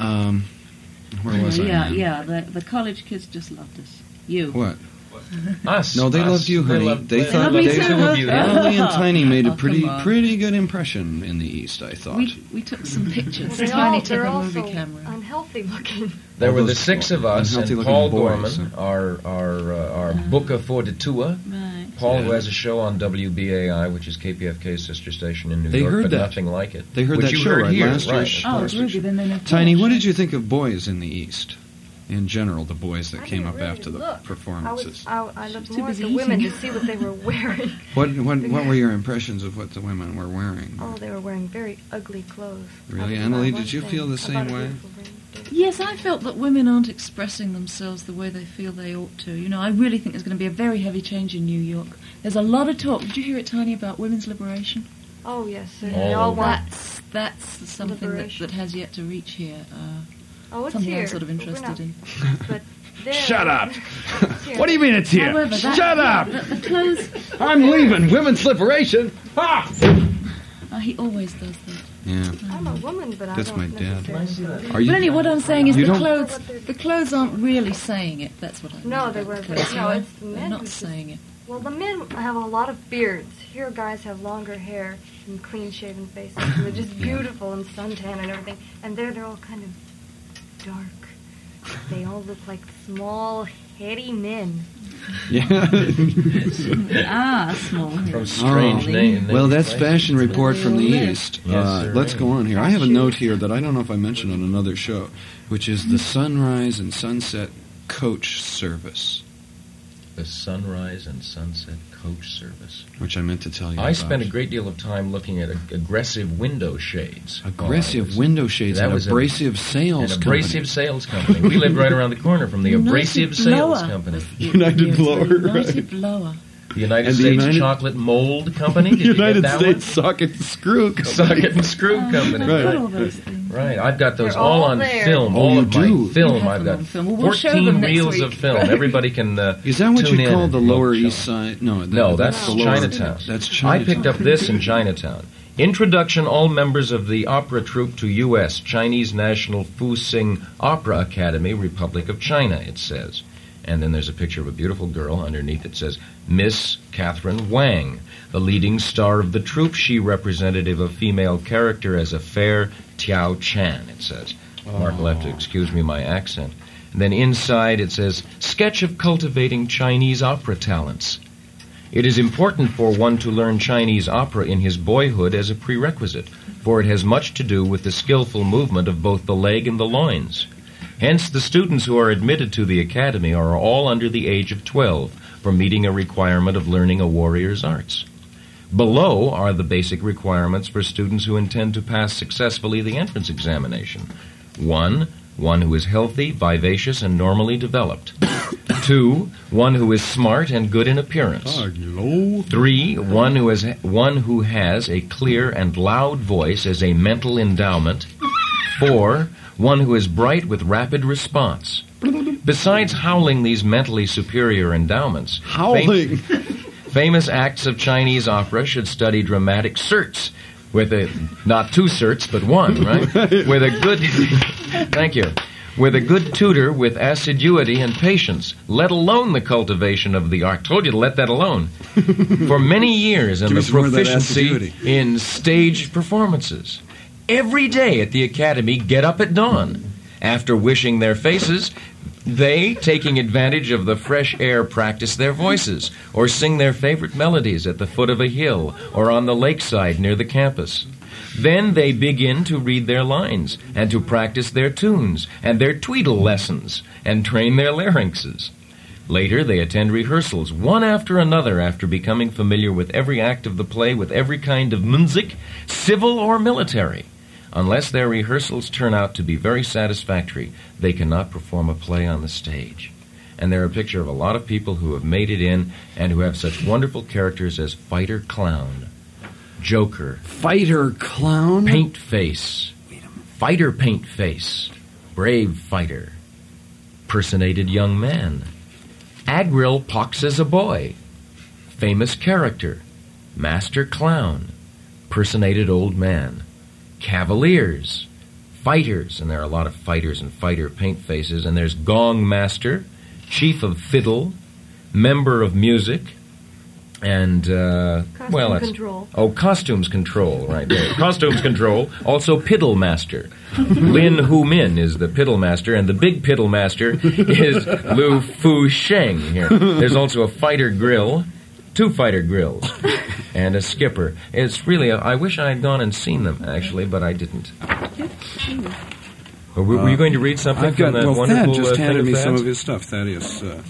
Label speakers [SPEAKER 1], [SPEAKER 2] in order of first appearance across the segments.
[SPEAKER 1] Um, where was I?
[SPEAKER 2] yeah,
[SPEAKER 1] man?
[SPEAKER 2] yeah. The, the college kids just loved us. You.
[SPEAKER 1] What?
[SPEAKER 3] Us.
[SPEAKER 1] No, they
[SPEAKER 3] us.
[SPEAKER 1] loved you, honey.
[SPEAKER 3] loved-
[SPEAKER 1] They
[SPEAKER 3] they
[SPEAKER 1] thought
[SPEAKER 3] loved
[SPEAKER 1] they-
[SPEAKER 3] the you. yeah.
[SPEAKER 1] Emily and Tiny made a
[SPEAKER 2] Oh,
[SPEAKER 1] pretty,
[SPEAKER 2] come
[SPEAKER 1] pretty good impression in the East. I thought.
[SPEAKER 2] We, we took some pictures.
[SPEAKER 4] Well,
[SPEAKER 2] Tiny
[SPEAKER 4] all,
[SPEAKER 2] took
[SPEAKER 4] they're
[SPEAKER 2] a
[SPEAKER 4] also
[SPEAKER 2] movie camera.
[SPEAKER 4] unhealthy looking.
[SPEAKER 3] There were the six of us and Paul
[SPEAKER 1] boys,
[SPEAKER 3] Gorman, our our uh, our
[SPEAKER 2] Uh-huh.
[SPEAKER 3] Booker for the tour.
[SPEAKER 2] Right.
[SPEAKER 3] Paul, who has a show on WBAI, which is KPFK's sister station in New
[SPEAKER 1] They
[SPEAKER 3] York,
[SPEAKER 1] heard
[SPEAKER 3] but
[SPEAKER 1] that.
[SPEAKER 3] nothing like it.
[SPEAKER 1] They heard
[SPEAKER 3] which
[SPEAKER 1] that
[SPEAKER 3] you
[SPEAKER 1] show,
[SPEAKER 3] heard
[SPEAKER 1] right,
[SPEAKER 3] here,
[SPEAKER 1] last
[SPEAKER 3] right?
[SPEAKER 1] year's-
[SPEAKER 2] Oh,
[SPEAKER 3] course.
[SPEAKER 2] Ruby, then they never
[SPEAKER 1] Tiny, what did you think of boys in the East? In general, the boys that
[SPEAKER 4] I
[SPEAKER 1] came up
[SPEAKER 4] really
[SPEAKER 1] after the
[SPEAKER 4] look. I was. I, I looked more at
[SPEAKER 2] busy
[SPEAKER 4] the women to see what they were wearing.
[SPEAKER 1] What, what, what were your impressions of what the women were wearing?
[SPEAKER 4] Oh, they were wearing very ugly clothes.
[SPEAKER 1] Really?
[SPEAKER 4] That's
[SPEAKER 1] Emily, did you feel the same
[SPEAKER 4] about a
[SPEAKER 1] way?
[SPEAKER 4] Beautiful ring.
[SPEAKER 2] Yes, I felt that women aren't expressing themselves the way they feel they ought to. You know, I really think there's going to be a very heavy change in New York. There's a lot of talk. Did you hear it, Tiny, about women's liberation?
[SPEAKER 4] Oh yes, sir.
[SPEAKER 3] All
[SPEAKER 4] they all
[SPEAKER 3] over.
[SPEAKER 4] want.
[SPEAKER 2] That's that's something that, that has yet to reach here. Uh,
[SPEAKER 4] Oh, it's
[SPEAKER 2] something
[SPEAKER 4] here.
[SPEAKER 2] I'm sort of interested in.
[SPEAKER 4] But there-
[SPEAKER 5] Shut up. What do you mean it's here?
[SPEAKER 2] However, that,
[SPEAKER 5] Shut up!
[SPEAKER 2] The, the clothes.
[SPEAKER 5] I'm leaving. Women's liberation. Ha!
[SPEAKER 2] Uh, he always does that.
[SPEAKER 1] Yeah.
[SPEAKER 4] I'm a woman, but
[SPEAKER 1] That's
[SPEAKER 4] I
[SPEAKER 1] my
[SPEAKER 4] don't
[SPEAKER 1] dad.
[SPEAKER 4] necessarily-
[SPEAKER 1] Are you?
[SPEAKER 2] But anyway, what I'm saying is the clothes. The clothes aren't really saying it. That's what I mean.
[SPEAKER 4] No, they were-
[SPEAKER 2] clothes,
[SPEAKER 4] no, it's the
[SPEAKER 2] They're
[SPEAKER 4] men
[SPEAKER 2] not
[SPEAKER 4] who just-
[SPEAKER 2] saying it.
[SPEAKER 4] Well, the men have a lot of beards. Here, guys have longer hair and clean-shaven faces. And they're just beautiful and suntan and everything. And there, they're all kind of dark. They all look like small, heady men.
[SPEAKER 1] Yeah.
[SPEAKER 2] Ah, small.
[SPEAKER 3] From strange
[SPEAKER 1] Oh.
[SPEAKER 3] name.
[SPEAKER 1] Well, that's fashion report from the East.
[SPEAKER 3] Yes,
[SPEAKER 1] Uh, let's go on here. I have a note here that I don't know if I mentioned on another show, which is the sunrise and sunset coach service,
[SPEAKER 3] The sunrise and sunset coach service.
[SPEAKER 1] which I meant to tell you.
[SPEAKER 3] I
[SPEAKER 1] about.
[SPEAKER 3] spent a great deal of time looking at ag- aggressive window shades.
[SPEAKER 1] aggressive
[SPEAKER 3] oh, while
[SPEAKER 1] window shades
[SPEAKER 3] That
[SPEAKER 1] and
[SPEAKER 3] was a-
[SPEAKER 1] abrasive
[SPEAKER 3] An
[SPEAKER 1] sales
[SPEAKER 3] abrasive
[SPEAKER 1] company.
[SPEAKER 3] sales company. We lived right around the corner from the abrasive sales
[SPEAKER 2] Blower
[SPEAKER 3] company.
[SPEAKER 1] United Blower,
[SPEAKER 2] United
[SPEAKER 1] right.
[SPEAKER 2] Blower.
[SPEAKER 3] The United
[SPEAKER 1] the
[SPEAKER 3] States
[SPEAKER 1] United-
[SPEAKER 3] Chocolate Mold Company. Did
[SPEAKER 1] United
[SPEAKER 3] you get that
[SPEAKER 1] States Socket and Screw? Company.
[SPEAKER 3] Socket and Screw
[SPEAKER 2] Oh,
[SPEAKER 3] Company.
[SPEAKER 2] I've
[SPEAKER 1] Right.
[SPEAKER 2] All those things.
[SPEAKER 3] Right, I've got those
[SPEAKER 4] They're
[SPEAKER 3] all,
[SPEAKER 4] all
[SPEAKER 3] on
[SPEAKER 4] there.
[SPEAKER 3] film.
[SPEAKER 1] Oh,
[SPEAKER 3] all
[SPEAKER 1] you
[SPEAKER 3] of
[SPEAKER 1] do?
[SPEAKER 3] my film. I've got
[SPEAKER 2] film. Well, we'll
[SPEAKER 3] 14 reels
[SPEAKER 2] week.
[SPEAKER 3] of film. Everybody can. Uh,
[SPEAKER 1] Is that what
[SPEAKER 3] tune
[SPEAKER 1] you call the Lower. East Side? No, that,
[SPEAKER 3] No, that's
[SPEAKER 1] the
[SPEAKER 3] Chinatown.
[SPEAKER 1] That's
[SPEAKER 3] I picked up this in Chinatown. Introduction all members of the opera troupe to U.S. Chinese National Fu Sing Opera Academy, Republic of China, it says. And then there's a picture of a beautiful girl. Underneath it says, Miss Catherine Wang, the leading star of the troupe. She representative of female character as a fair Tiao Chan, it says. Mark will have to excuse me my accent. And then inside it says, Sketch of cultivating Chinese opera talents. It is important for one to learn Chinese opera in his boyhood as a prerequisite, for it has much to do with the skillful movement of both the leg and the loins. Hence, the students who are admitted to the academy are all under the age of 12 for meeting a requirement of learning a warrior's arts. Below are the basic requirements for students who intend to pass successfully the entrance examination. One, one who is healthy, vivacious, and normally developed. Two, one who is smart and good in appearance. Three, one who has one who has a clear and loud voice as a mental endowment. Four, one who is bright with rapid response. Besides howling these mentally superior endowments,
[SPEAKER 1] Howling.
[SPEAKER 3] famous acts of Chinese opera should study dramatic certs with a not two certs but one, right? with a good Thank you. With a good tutor with assiduity and patience, let alone the cultivation of the art. Told you to let that alone. For many years and the
[SPEAKER 1] some more of that
[SPEAKER 3] proficiency in stage performances. Every day at the academy, get up at dawn. After wishing their faces, they, taking advantage of the fresh air, practice their voices or sing their favorite melodies at the foot of a hill or on the lakeside near the campus. Then they begin to read their lines and to practice their tunes and their tweedle lessons and train their larynxes. Later, they attend rehearsals, one after another, after becoming familiar with every act of the play, with every kind of music, civil or military. Unless their rehearsals turn out to be very satisfactory, they cannot perform a play on the stage. And they're a picture of a lot of people who have made it in and who have such wonderful characters as Fighter Clown, Joker,
[SPEAKER 1] Fighter clown.
[SPEAKER 3] Paint Face, Fighter Paint Face, Brave Fighter, Personated Young Man, Agril Pox as a Boy, Famous Character, Master Clown, Personated Old Man, Cavaliers, fighters, and there are a lot of fighters and fighter paint faces. And there's Gong Master, Chief of Fiddle, Member of Music, and uh,
[SPEAKER 4] Costume
[SPEAKER 3] well,
[SPEAKER 4] control.
[SPEAKER 3] Oh, costumes control, right there. costumes control. Also, Piddle Master. Lin Hu Min is the Piddle Master, and the big Piddle Master is Lu Fu Sheng. Here, there's also a fighter grill, two fighter grills, and a skipper. It's really. I wish I had gone and seen them actually, but I didn't. Were, were you going to read something
[SPEAKER 1] I've got
[SPEAKER 3] that
[SPEAKER 1] well,
[SPEAKER 3] wonderful
[SPEAKER 1] Thad just
[SPEAKER 3] uh,
[SPEAKER 1] handed
[SPEAKER 3] of
[SPEAKER 1] me some of his stuff. Thaddeus, uh,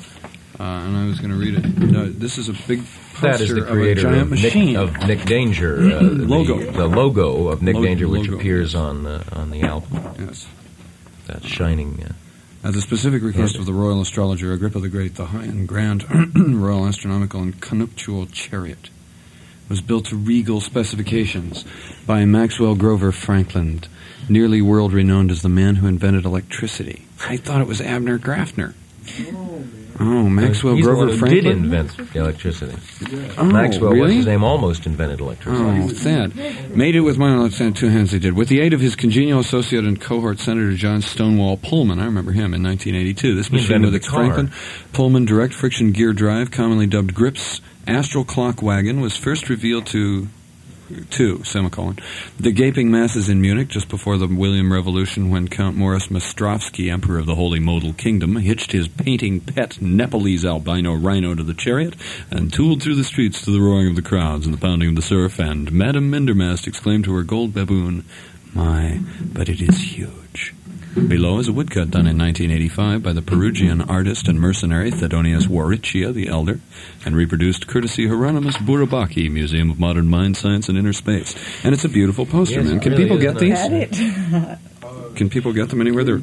[SPEAKER 1] uh, and I was going to read it. No, this is a big
[SPEAKER 3] That is the
[SPEAKER 1] of a
[SPEAKER 3] creator
[SPEAKER 1] giant
[SPEAKER 3] of
[SPEAKER 1] machine.
[SPEAKER 3] Nick, of Nick Danger. Uh, the-
[SPEAKER 1] Logo.
[SPEAKER 3] The, logo of Nick
[SPEAKER 1] Lo-
[SPEAKER 3] Danger, which
[SPEAKER 1] logo.
[SPEAKER 3] appears on uh, on the album.
[SPEAKER 1] yes.
[SPEAKER 3] That shining. Uh,
[SPEAKER 1] At the specific request of the royal astrologer Agrippa the Great, the high and grand royal astronomical and conuptial chariot was built to regal specifications by Maxwell Grover Franklin, nearly world renowned as the man who invented electricity. I thought it was Abner Grafner. Oh, Uh, Maxwell
[SPEAKER 3] he's
[SPEAKER 1] Grover
[SPEAKER 3] the one who
[SPEAKER 1] Franklin.
[SPEAKER 3] did invent electricity.
[SPEAKER 1] oh,
[SPEAKER 3] Maxwell,
[SPEAKER 1] really?
[SPEAKER 3] what's his name, almost invented electricity.
[SPEAKER 1] Oh, Thad. Made it with my own hand, two hands he did. With the aid of his congenial associate and cohort, Senator John Stonewall Pullman. I remember him in 1982. This machine with its. Franklin Pullman direct friction gear drive, commonly dubbed Grips Astral Clock Wagon, was first revealed to two semicolon the gaping masses in Munich just before the William Revolution when Count Morris Mostrovsky, Emperor of the Holy Modal Kingdom, hitched his painting pet Nepalese albino rhino to the chariot and tooled through the streets to the roaring of the crowds and the pounding of the surf. And Madame Mindermast exclaimed to her gold baboon, "My, but it is huge." Below is a woodcut done in 1985 by the Perugian artist and mercenary Thedonius Waricchia the Elder, and reproduced courtesy Hieronymus Burabaki, Museum of Modern Mind, Science, and Inner Space. And it's a beautiful poster,
[SPEAKER 3] Yes,
[SPEAKER 1] man. Can
[SPEAKER 3] really
[SPEAKER 1] people get
[SPEAKER 3] nice.
[SPEAKER 1] these? Can people get them anywhere? They're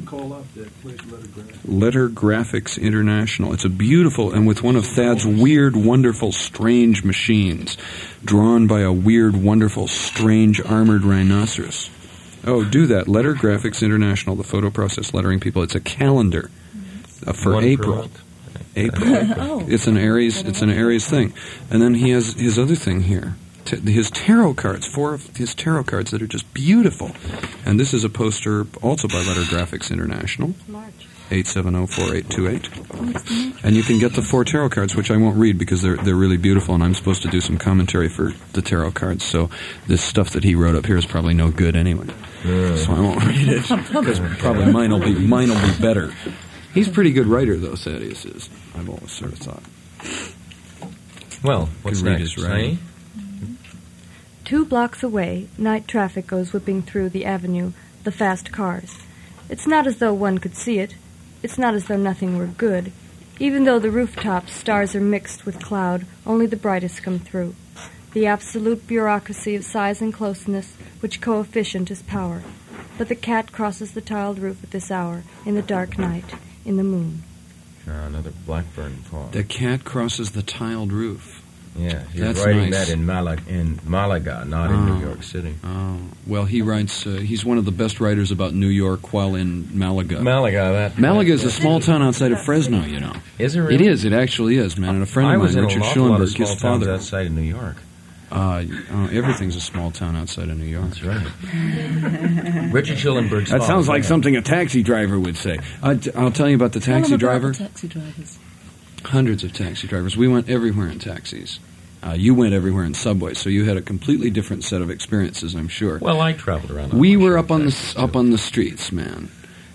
[SPEAKER 1] Letter Graphics International. It's a beautiful and with one of Thad's weird, wonderful, strange machines, drawn by a weird, wonderful, strange armored rhinoceros. Oh, do that. Letter Graphics International, the photo process lettering people. It's a calendar uh, for
[SPEAKER 3] One
[SPEAKER 1] April.
[SPEAKER 3] month.
[SPEAKER 1] April.
[SPEAKER 2] Oh.
[SPEAKER 1] It's an Aries. It's an Aries thing, and then he has his other thing here. T- his tarot cards, four of his tarot cards that are just beautiful, and this is a poster also by Letter Graphics International.
[SPEAKER 4] March.
[SPEAKER 1] 870-4828. And you can get the four tarot cards, which I won't read because they're they're really beautiful, and I'm supposed to do some commentary for the tarot cards. So this stuff that he wrote up here is probably no good anyway. So I won't read it because probably mine will be mine will be better. He's a pretty good writer, though. Thaddeus is. I've always sort of thought.
[SPEAKER 3] Well, what's
[SPEAKER 1] Could read
[SPEAKER 3] next?
[SPEAKER 1] his writing.
[SPEAKER 3] Eh?
[SPEAKER 4] Two blocks away, night traffic goes whipping through the avenue, the fast cars. It's not as though one could see it. It's not as though nothing were good. Even though the rooftops, stars are mixed with cloud, only the brightest come through. The absolute bureaucracy of size and closeness, which coefficient is power. But the cat crosses the tiled roof at this hour, in the dark night, in the moon.
[SPEAKER 3] Uh, another Blackburn poem.
[SPEAKER 1] The cat crosses the tiled roof.
[SPEAKER 3] Yeah, he's
[SPEAKER 1] That's
[SPEAKER 3] writing
[SPEAKER 1] nice.
[SPEAKER 3] that in, Malaga, in Malaga, not in
[SPEAKER 1] Oh.
[SPEAKER 3] New York City.
[SPEAKER 1] Oh, well, he writes. Uh, he's one of the best writers about New York while in Malaga.
[SPEAKER 3] Malaga, that
[SPEAKER 1] Malaga is a small town outside of Fresno. You know,
[SPEAKER 3] Is it
[SPEAKER 1] it
[SPEAKER 3] really?
[SPEAKER 1] is. It actually is, man. And a friend
[SPEAKER 3] I
[SPEAKER 1] of
[SPEAKER 3] was
[SPEAKER 1] mine,
[SPEAKER 3] in
[SPEAKER 1] Richard
[SPEAKER 3] an awful lot of
[SPEAKER 1] Schellenberg,
[SPEAKER 3] small
[SPEAKER 1] his
[SPEAKER 3] towns
[SPEAKER 1] father.
[SPEAKER 3] outside of New York.
[SPEAKER 1] Uh, uh, everything's a small town outside of New York.
[SPEAKER 3] That's right. Richard Schillenberg's
[SPEAKER 5] That sounds like something a taxi driver would say.
[SPEAKER 1] I, will tell you about the taxi
[SPEAKER 2] about
[SPEAKER 1] driver.
[SPEAKER 2] the taxi drivers.
[SPEAKER 1] Hundreds of taxi drivers. We went everywhere in taxis. Uh, you went everywhere in subways, so you had a completely different set of experiences, I'm sure.
[SPEAKER 3] Well, I traveled around.
[SPEAKER 1] we were up on the s- up on the streets, man,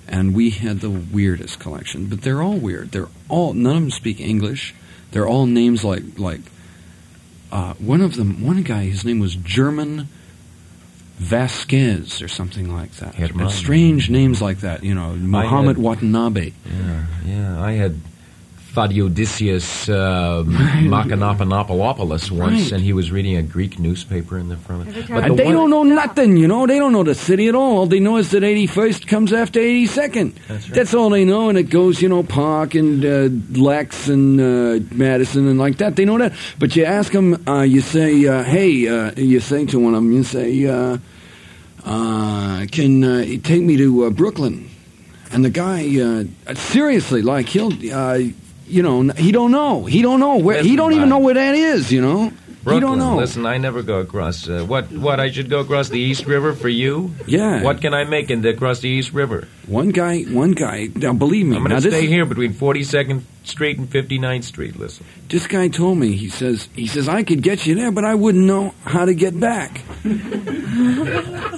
[SPEAKER 1] and we had the weirdest collection. But they're all weird. They're all none of them speak English. They're all names like like uh, one of them. One guy, his name was German Vasquez or something like that. Strange names like that. You know, Muhammad Watanabe.
[SPEAKER 3] Yeah, yeah. I had Thadiodicius uh, Macanopoulos once,
[SPEAKER 1] Right.
[SPEAKER 3] and he was reading a Greek newspaper in the front.
[SPEAKER 4] Every
[SPEAKER 3] But the
[SPEAKER 5] they
[SPEAKER 3] one-
[SPEAKER 5] don't know nothing, you know. They don't know the city at all. All they know is that 81st comes after 82nd.
[SPEAKER 3] That's right.
[SPEAKER 5] That's all they know, and it goes, you know, Park and uh, Lex and uh, Madison and like that. They know that. But you ask them, uh, you say, uh, hey, uh, you say to one of them, you say, uh, uh, can uh, you take me to uh, Brooklyn? And the guy, uh, seriously, like he'll, uh, you know, he don't know. He don't know where. He don't even know where that is. You know.
[SPEAKER 3] Brooklyn.
[SPEAKER 1] don't know.
[SPEAKER 3] Listen, I never go across. Uh, what? What? I should go across the East River for you?
[SPEAKER 1] Yeah.
[SPEAKER 3] What can I make in the, across the East River?
[SPEAKER 1] One guy, one guy. Now, believe me.
[SPEAKER 3] I'm going to
[SPEAKER 1] this,
[SPEAKER 3] stay here between 42nd Street and 59th Street. Listen.
[SPEAKER 1] this guy told me. He says, he says I could get you there, but I wouldn't know how to get back.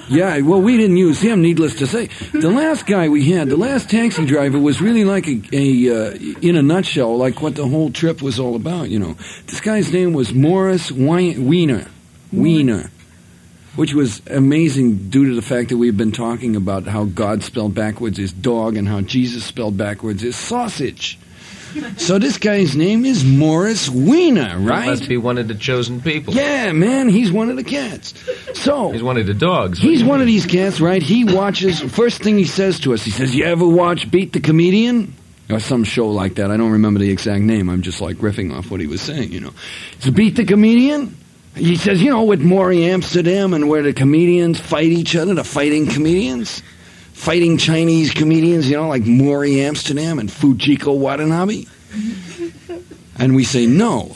[SPEAKER 1] yeah. Well, we didn't use him. Needless to say, the last guy we had, the last taxi driver, was really like a, a uh, in a nutshell, like what the whole trip was all about. You know, this guy's name was Morris Wei- Wiener. Wiener. Which was amazing due to the fact that we've been talking about how God spelled backwards is dog and how Jesus spelled backwards is sausage. So this guy's name is Morris Wiener,
[SPEAKER 3] He
[SPEAKER 1] right?
[SPEAKER 3] must be one of the chosen people.
[SPEAKER 1] Yeah, man, he's one of the cats. So
[SPEAKER 3] He's one of the dogs.
[SPEAKER 1] he's one of these cats, right? He watches. First thing he says to us, he says, "You ever watch Beat the Comedian?" Or some show like that. I don't remember the exact name. I'm just like riffing off what he was saying, you know. So Beat the Comedian. He says, you know, with Morey Amsterdam and where the comedians fight each other, the fighting comedians, fighting Chinese comedians, you know, like Morey Amsterdam and Fujiko Watanabe. And we say no.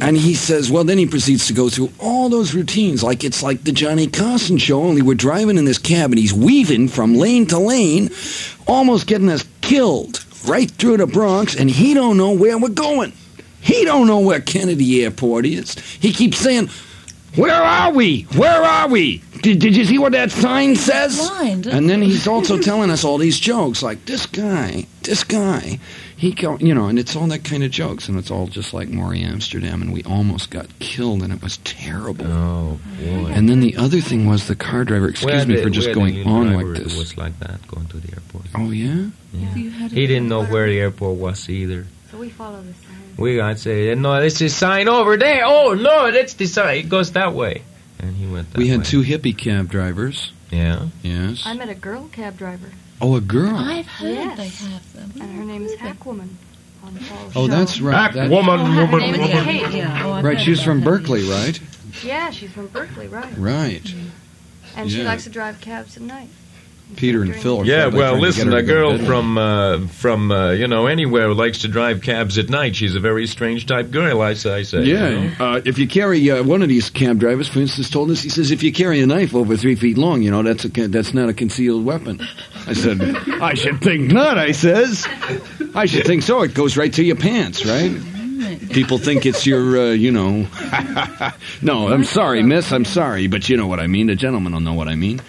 [SPEAKER 1] And he says, well, then he proceeds to go through all those routines, like it's like the Johnny Carson show, only we're driving in this cab and he's weaving from lane to lane, almost getting us killed right through the Bronx, and he don't know where we're going. He don't know where Kennedy Airport is. He keeps saying, where are we? Where are we? Did, did you see what that sign says?
[SPEAKER 2] Blind.
[SPEAKER 1] And then he's also telling us all these jokes, like this guy, this guy, he go, you know, and it's all that kind of jokes, and it's all just like Morey Amsterdam, and we almost got killed, and it was terrible.
[SPEAKER 3] Oh, boy.
[SPEAKER 1] And then the other thing was the car driver. Excuse
[SPEAKER 3] Where
[SPEAKER 1] me
[SPEAKER 3] the-
[SPEAKER 1] for just
[SPEAKER 3] where the
[SPEAKER 1] going on like this.
[SPEAKER 3] was like that, going to the airport.
[SPEAKER 1] Oh yeah.
[SPEAKER 2] Have you
[SPEAKER 3] He didn't know where the airport was either.
[SPEAKER 4] So we follow the sign.
[SPEAKER 3] We I'd say, no, this is sign over there. Oh, no, that's the sign. It goes that way. And he went that
[SPEAKER 6] We had
[SPEAKER 3] way.
[SPEAKER 6] two hippie cab drivers.
[SPEAKER 3] Yeah.
[SPEAKER 6] Yes.
[SPEAKER 4] I met a girl cab driver,
[SPEAKER 6] Oh, a girl.
[SPEAKER 2] I've heard
[SPEAKER 4] Yes.
[SPEAKER 2] they have them.
[SPEAKER 4] and her name is Hackwoman on
[SPEAKER 6] Oh,
[SPEAKER 4] show.
[SPEAKER 6] that's right.
[SPEAKER 3] Back
[SPEAKER 6] That-
[SPEAKER 3] woman,
[SPEAKER 4] Oh, her
[SPEAKER 3] woman, woman.
[SPEAKER 4] Kate.
[SPEAKER 2] Yeah, oh,
[SPEAKER 6] right. She's from. Berkeley, right?
[SPEAKER 4] Yeah, she's from Berkeley, right?
[SPEAKER 6] Right. Mm-hmm.
[SPEAKER 4] And she likes to drive cabs at night.
[SPEAKER 6] Peter and Phil. are
[SPEAKER 3] Yeah, well, listen, a
[SPEAKER 6] to go to
[SPEAKER 3] girl from uh, from uh, you know anywhere who likes to drive cabs at night. She's a very strange type girl, I say. I say you
[SPEAKER 1] Yeah,
[SPEAKER 3] know.
[SPEAKER 1] uh, if you carry uh, one of these cab drivers, for instance, told us he says if you carry a knife over three feet long, you know that's a that's not a concealed weapon. I said, I should think not. I says, I should think so. It goes right to your pants, right? People think it's your, uh, you know. no, I'm sorry, miss. I'm sorry, but you know what I mean. The gentleman will know what I mean.